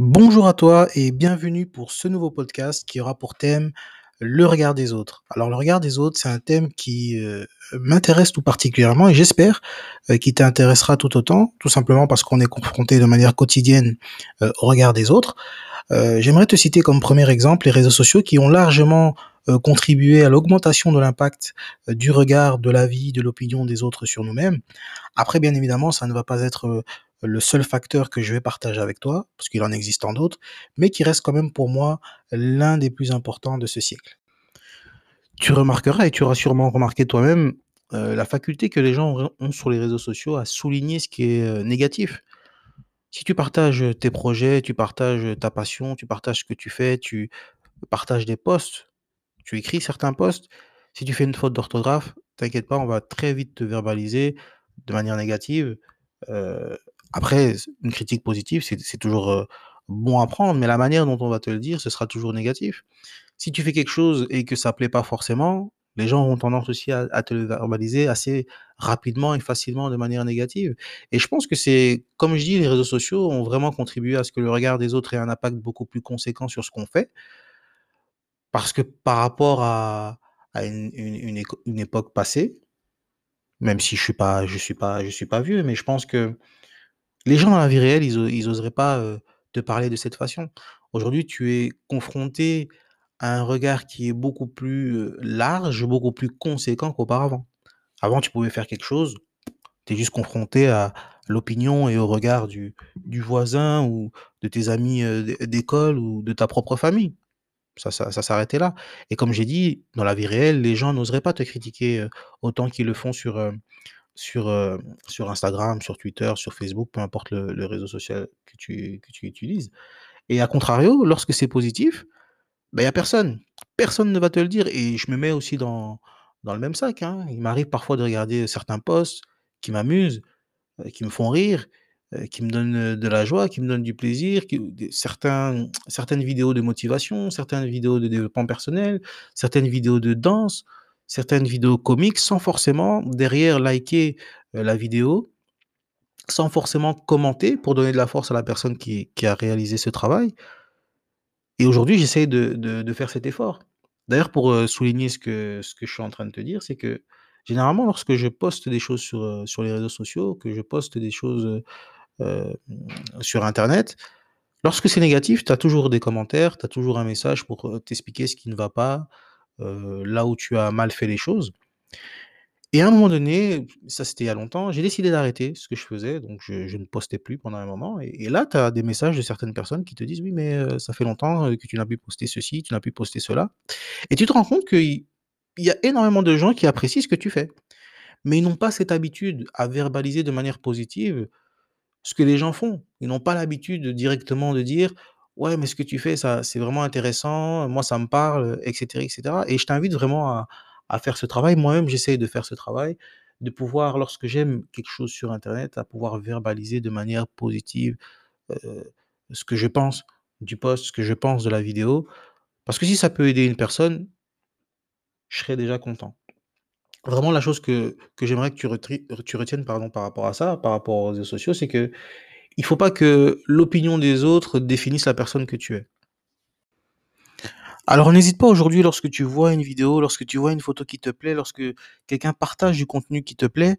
Bonjour à toi et bienvenue pour ce nouveau podcast qui aura pour thème le regard des autres. Alors le regard des autres, c'est un thème qui euh, m'intéresse tout particulièrement et j'espère euh, qu'il t'intéressera tout autant, tout simplement parce qu'on est confronté de manière quotidienne euh, au regard des autres. J'aimerais te citer comme premier exemple les réseaux sociaux qui ont largement contribué à l'augmentation de l'impact du regard, de la vie, de l'opinion des autres sur nous-mêmes. Après, bien évidemment, ça ne va pas être le seul facteur que je vais partager avec toi, parce qu'il en existe tant d'autres, mais qui reste quand même pour moi l'un des plus importants de ce siècle. Tu remarqueras et tu auras sûrement remarqué toi-même euh, la faculté que les gens ont sur les réseaux sociaux à souligner ce qui est euh, négatif. Si tu partages tes projets, tu partages ta passion, tu partages ce que tu fais, tu partages des posts, tu écris certains posts, si tu fais une faute d'orthographe, t'inquiète pas, on va très vite te verbaliser de manière négative. Euh, après, une critique positive, c'est toujours bon à prendre, mais la manière dont on va te le dire, ce sera toujours négatif. Si tu fais quelque chose et que ça plaît pas forcément, les gens ont tendance aussi à, te le verbaliser assez rapidement et facilement de manière négative. Et je pense que c'est, comme je dis, les réseaux sociaux ont vraiment contribué à ce que le regard des autres ait un impact beaucoup plus conséquent sur ce qu'on fait. Parce que par rapport à, une, époque passée, même si je suis je suis je suis pas vieux, mais je pense que les gens dans la vie réelle, ils, o- ils oseraient pas te parler de cette façon. Aujourd'hui, tu es confronté à un regard qui est beaucoup plus large, beaucoup plus conséquent qu'auparavant. Avant, tu pouvais faire quelque chose, tu es juste confronté à l'opinion et au regard du, du voisin ou de tes amis d'école ou de ta propre famille. Ça, ça, s'arrêtait là. Et comme j'ai dit, dans la vie réelle, les gens n'oseraient pas te critiquer autant qu'ils le font sur, sur, euh, sur Instagram, sur Twitter, sur Facebook, peu importe le, réseau social que tu, que tu utilises. Et à contrario, lorsque c'est positif, ben, il n'y a personne. Personne ne va te le dire. Et je me mets aussi dans, dans le même sac. hein. Il m'arrive parfois de regarder certains posts qui m'amusent, euh, qui me font rire, euh, qui me donnent de la joie, qui me donnent du plaisir, qui, certains, certaines vidéos de motivation, certaines vidéos de développement personnel, certaines vidéos de danse, certaines vidéos comiques, sans forcément derrière liker euh, la vidéo, sans forcément commenter pour donner de la force à la personne qui, qui a réalisé ce travail. Et aujourd'hui, j'essaie de, de, faire cet effort. D'ailleurs, pour euh, souligner ce que, ce que je suis en train de te dire, c'est que généralement, lorsque je poste des choses sur, euh, sur les réseaux sociaux, que je poste des choses sur Internet. Lorsque c'est négatif, tu as toujours des commentaires, tu as toujours un message pour t'expliquer ce qui ne va pas, euh, là où tu as mal fait les choses. Et à un moment donné, ça c'était il y a longtemps, j'ai décidé d'arrêter ce que je faisais, donc je, ne postais plus pendant un moment. Et, là, tu as des messages de certaines personnes qui te disent, oui, mais euh, ça fait longtemps euh, que tu n'as plus posté ceci, tu n'as plus posté cela. Et tu te rends compte qu'il il y a énormément de gens qui apprécient ce que tu fais, mais ils n'ont pas cette habitude à verbaliser de manière positive ce que les gens font. Ils n'ont pas l'habitude de directement de dire: «Ouais, mais ce que tu fais, ça c'est vraiment intéressant, moi ça me parle», et cetera, et je t'invite vraiment à faire ce travail. Moi-même, j'essaye de faire ce travail, de pouvoir, lorsque j'aime quelque chose sur internet, à pouvoir verbaliser de manière positive, heu, ce que je pense du post, ce que je pense de la vidéo. Parce que si ça peut aider une personne, je serais déjà content. Vraiment la chose que que j'aimerais que tu tu retiennes, pardon, par rapport à ça, par rapport aux réseaux sociaux, c'est que Il faut pas que l'opinion des autres définisse la personne que tu es. Alors n'hésite pas aujourd'hui lorsque tu vois une vidéo, lorsque tu vois une photo qui te plaît, lorsque quelqu'un partage du contenu qui te plaît,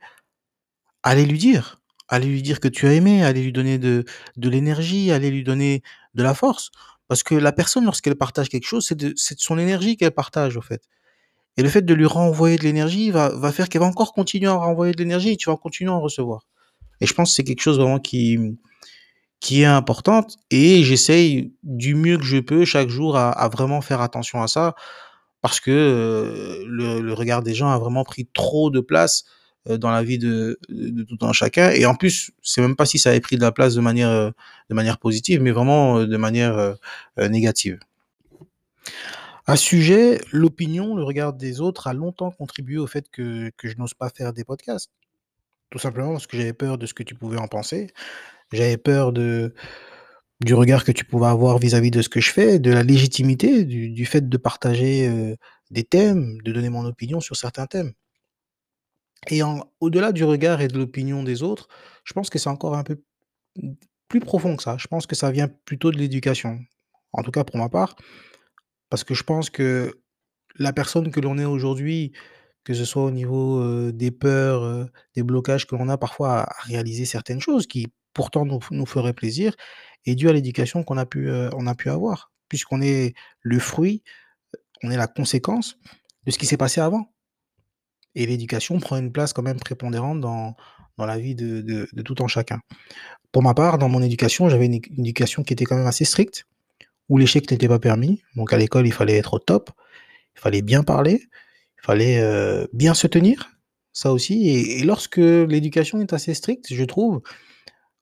allez lui dire. Allez lui dire que tu as aimé, allez lui donner de l'énergie, allez lui donner de la force. Parce que la personne lorsqu'elle partage quelque chose, c'est de c'est de son énergie qu'elle partage, au fait. Et le fait de lui renvoyer de l'énergie va va faire qu'elle va encore continuer à renvoyer de l'énergie et tu vas continuer à en recevoir. Et je pense que c'est quelque chose vraiment qui qui est importante et j'essaye du mieux que je peux chaque jour à vraiment faire attention à ça parce que, heu, le regard des gens a vraiment pris trop de place, heu, dans la vie de tout un chacun et en plus, c'est même pas si ça avait pris de la place de manière, heu, de manière positive, mais vraiment, de manière, négative. À ce sujet, l'opinion, le regard des autres a longtemps contribué au fait que que je n'ose pas faire des podcasts. Tout simplement parce que j'avais peur de ce que tu pouvais en penser. J'avais peur Du regard que tu pouvais avoir vis-à-vis de ce que je fais, de la légitimité, du fait de partager, des thèmes, de donner mon opinion sur certains thèmes et au-delà du regard et de l'opinion des autres, je pense que c'est encore un peu plus profond que ça. Je pense que ça vient plutôt de l'éducation. En tout cas pour ma part, parce que je pense que la personne que l'on est aujourd'hui, que ce soit au niveau, des peurs, des blocages que l'on a parfois à réaliser certaines choses qui pourtant nous nous feraient plaisir, est due à l'éducation qu'on a pu, avoir. Puisqu'on est le fruit, on est la conséquence de ce qui s'est passé avant. Et l'éducation prend une place quand même prépondérante dans la vie de tout un chacun. Pour ma part, dans mon éducation, j'avais une éducation qui était quand même assez stricte, où l'échec n'était pas permis. Donc à l'école, il fallait être au top, il fallait bien parler, il fallait, heu, bien se tenir, ça aussi et lorsque l'éducation est assez stricte, je trouve,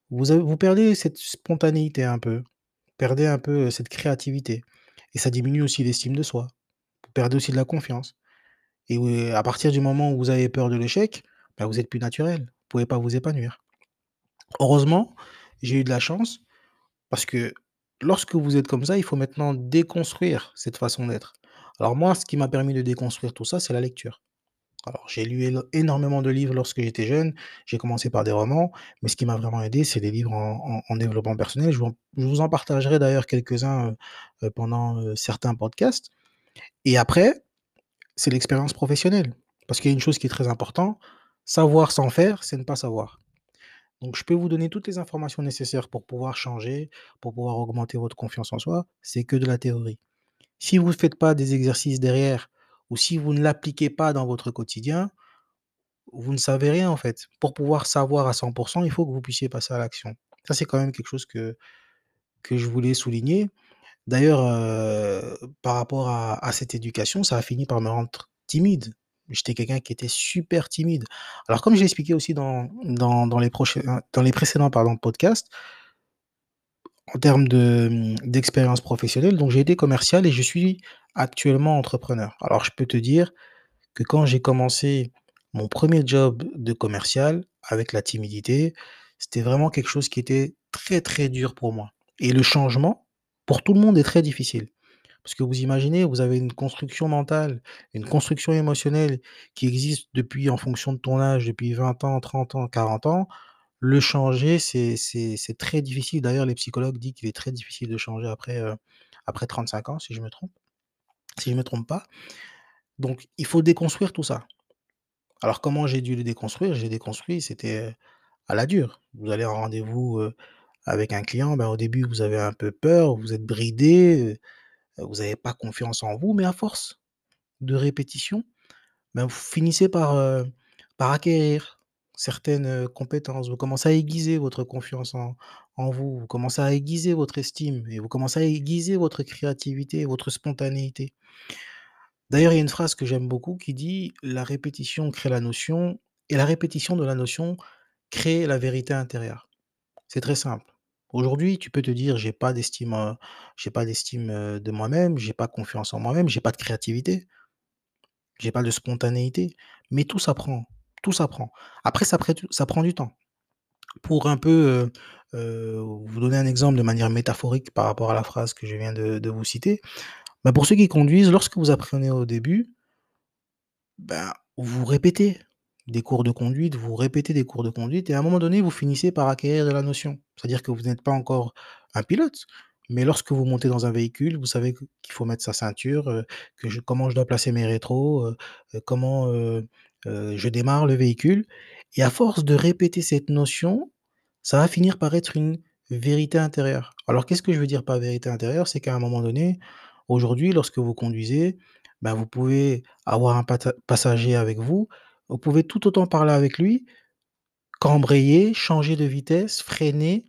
vous perdez cette spontanéité un peu, perdez un peu, heu, cette créativité et ça diminue aussi l'estime de soi. Vous perdez aussi de la confiance et à partir du moment où vous avez peur de l'échec, bah, vous êtes plus naturel, vous pouvez pas vous épanouir. Heureusement, j'ai eu de la chance parce que lorsque vous êtes comme ça, il faut maintenant déconstruire cette façon d'être. Alors moi, ce qui m'a permis de déconstruire tout ça, c'est la lecture. Alors j'ai lu éno énormément de livres lorsque j'étais jeune, j'ai commencé par des romans, mais ce qui m'a vraiment aidé, c'est les livres en en en développement personnel. Je vous en partagerai d'ailleurs quelques-uns, heu heu, pendant, heu, certains podcasts et après, c'est l'expérience professionnelle. Parce qu'il y a une chose qui est très important, savoir sans faire, c'est ne pas savoir. Donc je peux vous donner toutes les informations nécessaires pour pouvoir changer, pour pouvoir augmenter votre confiance en soi, c'est que de la théorie. Si vous ne faites pas des exercices derrière ou si vous ne l'appliquez pas dans votre quotidien, vous ne savez rien en fait. Pour pouvoir savoir à 100% il faut que vous puissiez passer à l'action. Ça, c'est quand même quelque chose que que je voulais souligner. D'ailleurs, par rapport à cette éducation, ça a fini par me rendre timide. J'étais quelqu'un qui était super timide. Alors comme j'ai expliqué aussi dans dans dans les dans les précédents, pardon, podcasts en termes mmh, d'expérience professionnelle, donc j'ai été commercial et je suis actuellement entrepreneur. Alors je peux te dire que quand j'ai commencé mon premier job de commercial avec la timidité, c'était vraiment quelque chose qui était très, très dur pour moi et le changement, pour tout le monde, est très difficile. Parce que vous imaginez, vous avez une construction mentale, une construction émotionnelle qui existe depuis en fonction de ton âge, depuis 20 ans, 30 ans, 40 ans. Le changer, c'est très difficile. D'ailleurs, les psychologues disent qu'il est très difficile de changer après, heu, après 35 ans, si je me trompe si je me trompe pas. Donc il faut déconstruire tout ça. Alors comment j'ai dû le déconstruire? J'ai déconstruit, c'était, heu, à la dure. Vous allez en rendez-vous, heu, avec un client, ben, au début, vous avez un peu peur, vous êtes bridé, vous avez pas confiance en vous, mais à force de répétition, ben, vous finissez par acquérir certaines, compétences. Vous commencez à aiguiser votre confiance en en vous, vous commencez à aiguiser votre estime et vous commencez à aiguiser votre créativité, votre spontanéité. D'ailleurs, il y a une phrase que j'aime beaucoup qui dit: «La répétition crée la notion et la répétition de la notion crée la vérité intérieure». C'est très simple. Aujourd'hui, tu peux te dire: «J'ai pas d'estime, j'ai pas d'estime, de moi-même, j'ai pas confiance en moi-même, j'ai pas de créativité, j'ai pas de spontanéité», mais tout s'apprend, tout s'apprend. Après ça ça prend du temps. Pour un peu, heu heu, vous donner un exemple de manière métaphorique par rapport à la phrase que je viens de vous citer, bah, pour ceux qui conduisent, lorsque vous apprenez au début, ben, vous répétez des cours de conduite, vous répétez des cours de conduite et à un moment donné, vous finissez par acquérir de la notion. C'est-à-dire que vous n'êtes pas encore un pilote, mais lorsque vous montez dans un véhicule, vous savez qu'il faut mettre sa ceinture, heu, que je comment je dois placer mes rétros, comment, heu, je démarre le véhicule et à force de répéter cette notion, ça va finir par être une vérité intérieure. Alors qu'est-ce que je veux dire par vérité intérieure? C'est qu'à un moment donné, aujourd'hui, lorsque vous conduisez, ben, vous pouvez avoir un passager avec vous, vous pouvez tout autant parler avec lui qu'embrayer, changer de vitesse, freiner,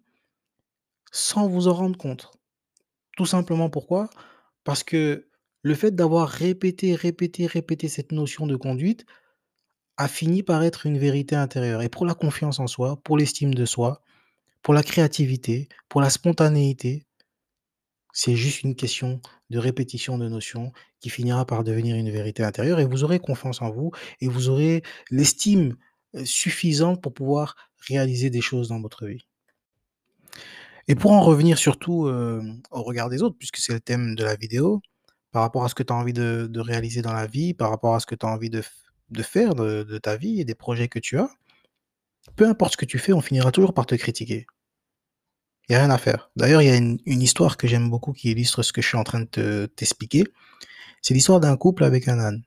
sans vous en rendre compte. Tout simplement pourquoi? Parce que le fait d'avoir répété, répété, répété cette notion de conduite a fini par être une vérité intérieure et pour la confiance en soi, pour l'estime de soi, pour la créativité, pour la spontanéité, c'est juste une question de répétition de notions qui finira par devenir une vérité intérieure et vous aurez confiance en vous et vous aurez l'estime, heu, suffisante pour pouvoir réaliser des choses dans votre vie. Et pour en revenir surtout, hem, au regard des autres, puisque c'est le thème de la vidéo, par rapport à ce que tu as envie de de réaliser dans la vie, par rapport à ce que tu as envie de de faire de ta vie et des projets que tu as, peu importe ce que tu fais, on finira toujours par te critiquer. Il y a rien à faire. D'ailleurs, il y a une, histoire que j'aime beaucoup qui illustre ce que je suis en train de te- t'expliquer. C'est l'histoire d'un couple avec un âne.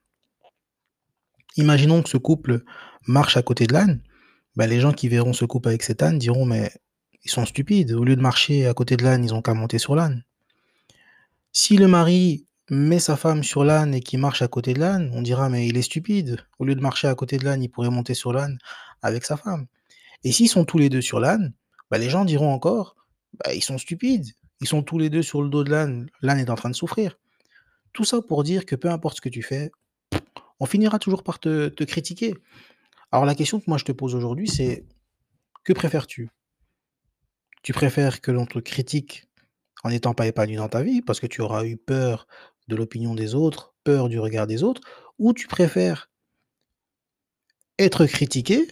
Imaginons que ce couple marche à côté de l'âne. Ben, les gens qui verront ce couple avec cet âne diront, mais ils sont stupides. Au lieu de marcher à côté de l'âne, ils ont qu'à monter sur l'âne. Si le mari met sa femme sur l'âne et qu'il marche à côté de l'âne, on dira, mais il est stupide. Au lieu de marcher à côté de l'âne, il pourrait monter sur l'âne avec sa femme. Et s'ils sont tous les deux sur l'âne, bah, les gens diront encore, bah, ils sont stupides. Ils sont tous les deux sur le dos de l'âne. L'âne est en train de souffrir. Tout ça pour dire que peu importe ce que tu fais, on finira toujours par te, te critiquer. Alors la question que moi je te pose aujourd'hui, c'est que préfères-tu? Tu préfères que l'on te critique en n'étant pas épanoui dans ta vie parce que tu auras eu peur l'opinion des autres, peur du regard des autres, ou tu préfères être critiqué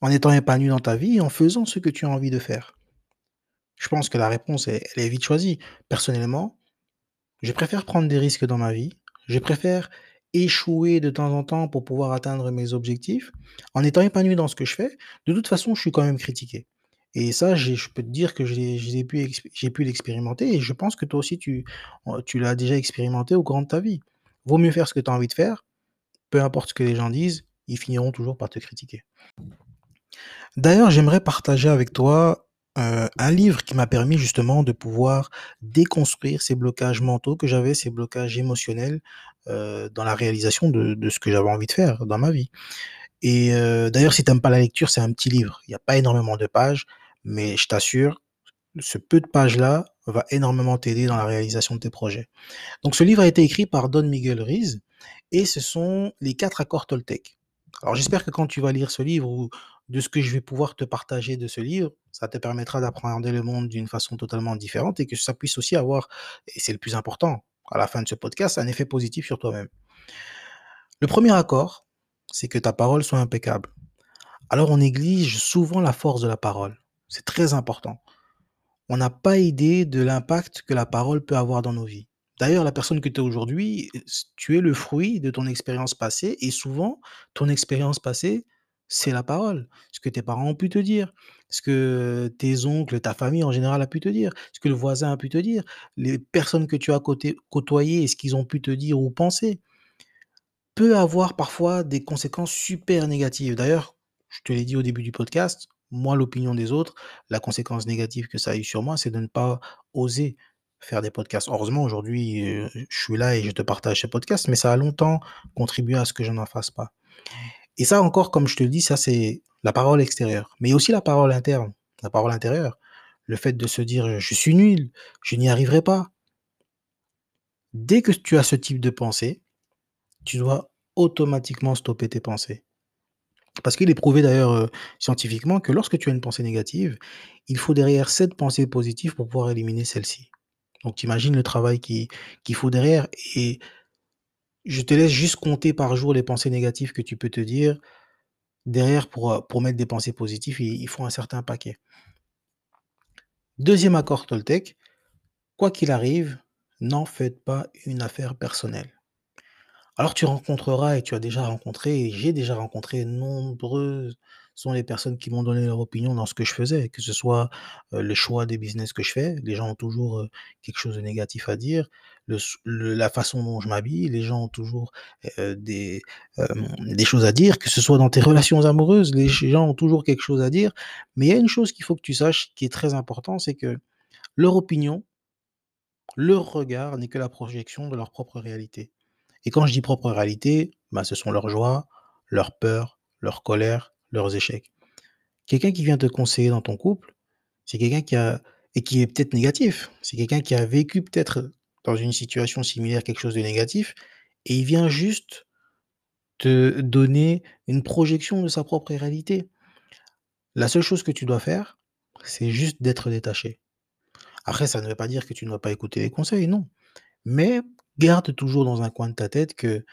en étant épanoui dans ta vie et en faisant ce que tu as envie de faire? Je pense que la réponse, est- elle est vite choisie. Personnellement, je préfère prendre des risques dans ma vie. Je préfère échouer de temps en temps pour pouvoir atteindre mes objectifs. En étant épanoui dans ce que je fais, de toute façon, je suis quand même critiqué. Et ça, je peux te dire que j'ai pu, pu l'expérimenter et je pense que toi aussi, tu, tu l'as déjà expérimenté au cours de ta vie. Vaut mieux faire ce que tu as envie de faire, peu importe ce que les gens disent, ils finiront toujours par te critiquer. D'ailleurs, j'aimerais partager avec toi euh, un livre qui m'a permis justement de pouvoir déconstruire ces blocages mentaux que j'avais, ces blocages émotionnels euh, dans la réalisation de, de ce que j'avais envie de faire dans ma vie. Et euh, d'ailleurs, si tu n'aimes pas la lecture, c'est un petit livre. Il n'y a pas énormément de pages, mais je t'assure, ce peu de pages-là va énormément t'aider dans la réalisation de tes projets. Donc, ce livre a été écrit par Don Miguel Ruiz et ce sont les quatre accords Toltec. Alors, j'espère que quand tu vas lire ce livre ou de ce que je vais pouvoir te partager de ce livre, ça te permettra d'appréhender le monde d'une façon totalement différente et que ça puisse aussi avoir, et c'est le plus important, à la fin de ce podcast, un effet positif sur toi-même. Le premier accord, c'est que ta parole soit impeccable. Alors, on néglige souvent la force de la parole. C'est très important on n'a pas idée de l'impact que la parole peut avoir dans nos vies. D'ailleurs, la personne que tu es aujourd'hui, tu es le fruit de ton expérience passée et souvent, ton expérience passée, c'est la parole. Ce que tes parents ont pu te dire, ce que tes oncles, ta famille en général a pu te dire, ce que le voisin a pu te dire, les personnes que tu as côtoyées ce qu'ils ont pu te dire ou penser, peut avoir parfois des conséquences super négatives. D'ailleurs, je te l'ai dit au début du podcast, moi, l'opinion des autres, la conséquence négative que ça a eu sur moi, c'est de ne pas oser faire des podcasts. Heureusement, aujourd'hui, euh, je suis là et je te partage ces podcasts, mais ça a longtemps contribué à ce que je n'en fasse pas. Et ça encore, comme je te le dis, ça c'est la parole extérieure, mais aussi la parole interne, la parole intérieure. Le fait de se dire je suis nul, je n'y arriverai pas. Dès que tu as ce type de pensée, tu dois automatiquement stopper tes pensées. Parce qu'il est prouvé d'ailleurs euh, scientifiquement que lorsque tu as une pensée négative, il faut derrière cette pensée positive pour pouvoir éliminer celle-ci. Donc tu imagines le travail qui- qu'il faut derrière et je te laisse juste compter par jour les pensées négatives que tu peux te dire. Derrière, pour, euh, mettre des pensées positives, il, il faut un certain paquet. Deuxième accord Toltec, quoi qu'il arrive, n'en faites pas une affaire personnelle. Alors tu rencontreras et tu as déjà rencontré et j'ai déjà rencontré nombreuses sont les personnes qui m'ont donné leur opinion dans ce que je faisais, que ce soit, le choix des business que je fais. Les gens ont toujours, quelque chose de négatif à dire. La façon dont je m'habille, les gens ont toujours, des, des choses à dire, que ce soit dans tes relations amoureuses, les gens ont toujours quelque chose à dire. Mais il y a une chose qu'il faut que tu saches qui est très important, c'est que leur opinion, leur regard n'est que la projection de leur propre réalité. Et quand je dis propre réalité, bah, ce sont leurs joies, leurs peurs, leurs colères, leurs échecs. Quelqu'un qui vient te conseiller dans ton couple, c'est quelqu'un qui a et qui est peut-être négatif. C'est quelqu'un qui a vécu peut-être dans une situation similaire quelque chose de négatif et il vient juste te donner une projection de sa propre réalité. La seule chose que tu dois faire, c'est juste d'être détaché. Après, ça ne veut pas dire que tu ne dois pas écouter les conseils, non. Mais garde toujours dans un coin de ta tête que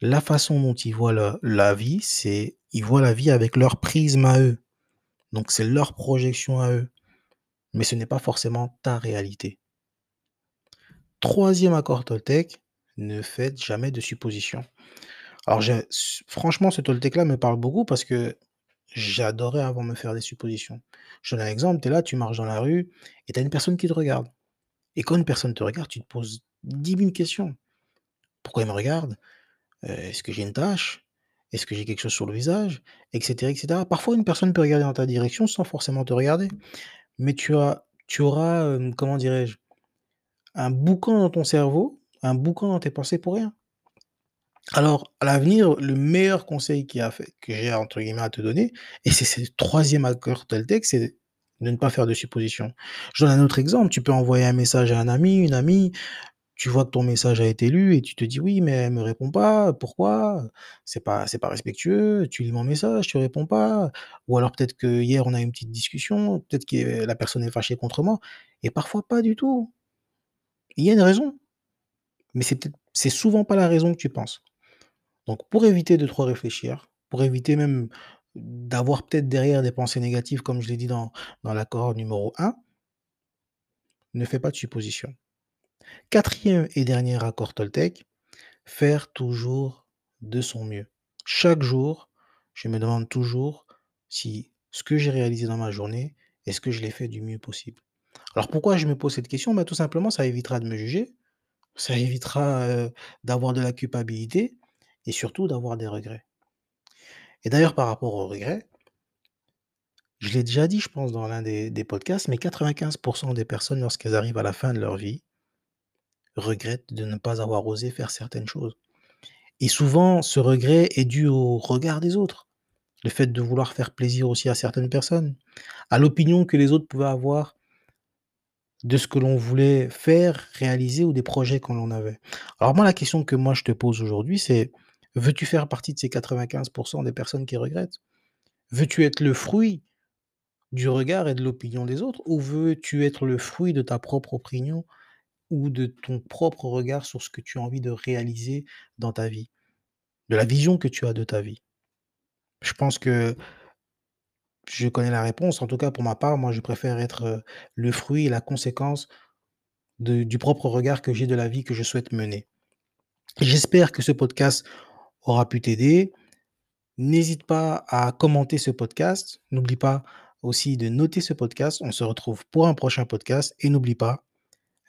La façon dont ils voient la vie, c'est ils voient la vie avec leur prisme à eux. Donc c'est leur projection à eux, mais ce n'est pas forcément ta réalité. Troisième accord Toltec, ne faites jamais de suppositions. Alors franchement ce Toltec là me parle beaucoup parce que j'adorais avant me faire des suppositions. Je donne un exemple, tu es là, tu marches dans la rue et tu as une personne qui te regarde. Et quand une personne te regarde, tu te poses 10 000 questions. Pourquoi elle me regarde? Heu, est-ce que j'ai une tache? Est-ce que j'ai quelque chose sur le visage? Et cetera et cetera. Parfois, une personne peut regarder dans ta direction sans forcément te regarder, mais tu as tu auras, comment dirais-je? Un boucan dans ton cerveau, un boucan dans tes pensées pour rien. Alors, à l'avenir, le meilleur conseil que j'ai entre guillemets «à te donner» et c'est ce troisième accord Toltec, c'est de ne pas faire de suppositions. Je donne un autre exemple, tu peux envoyer un message à un ami, une amie, tu vois que ton message a été lu et tu te dis: «Oui, mais elle me répond pas, pourquoi? C'est pas pas respectueux, tu lis mon message, tu réponds pas». Ou alors peut-être que hier on a eu une petite discussion, peut-être que la personne est fâchée contre moi et parfois pas du tout. Il y a une raison, mais c'est souvent pas la raison que tu penses. Donc pour éviter de trop réfléchir, pour éviter même d'avoir peut-être derrière des pensées négatives comme je l'ai dit dans dans l'accord numéro un, ne fais pas de suppositions. Quatrième et dernier accord Toltec, faire toujours de son mieux. Chaque jour, je me demande toujours si ce que j'ai réalisé dans ma journée, est-ce que je l'ai fait du mieux possible? Alors pourquoi je me pose cette question? Bah, tout simplement, ça évitera de me juger, ça évitera, d'avoir de la culpabilité et surtout d'avoir des regrets. Et d'ailleurs par rapport aux regrets je l'ai déjà dit, je pense, dans l'un des des podcasts, mais 95 des personnes, lorsqu'elles arrivent à la fin de leur vie regrettent de ne pas avoir osé faire certaines choses. Et souvent, ce regret est dû au regard des autres. Le fait de vouloir faire plaisir aussi à certaines personnes, à l'opinion que les autres pouvaient avoir de ce que l'on voulait faire, réaliser ou des projets qu'on en avait. Alors moi, la question que moi je te pose aujourd'hui, c'est veux-tu faire partie de ces 95% des personnes qui regrettent? Veux-tu être le fruit du regard et de l'opinion des autres ou veux-tu être le fruit de ta propre opinion ou de ton propre regard sur ce que tu as envie de réaliser dans ta vie? De la vision que tu as de ta vie? Je pense que je connais la réponse. En tout cas, pour ma part, moi, je préfère être, le fruit et la conséquence du propre regard que j'ai de la vie que je souhaite mener. J'espère que ce podcast aura pu t'aider. N'hésite pas à commenter ce podcast. N'oublie pas aussi de noter ce podcast. On se retrouve pour un prochain podcast et n'oublie pas,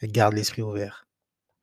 garde l'esprit ouvert.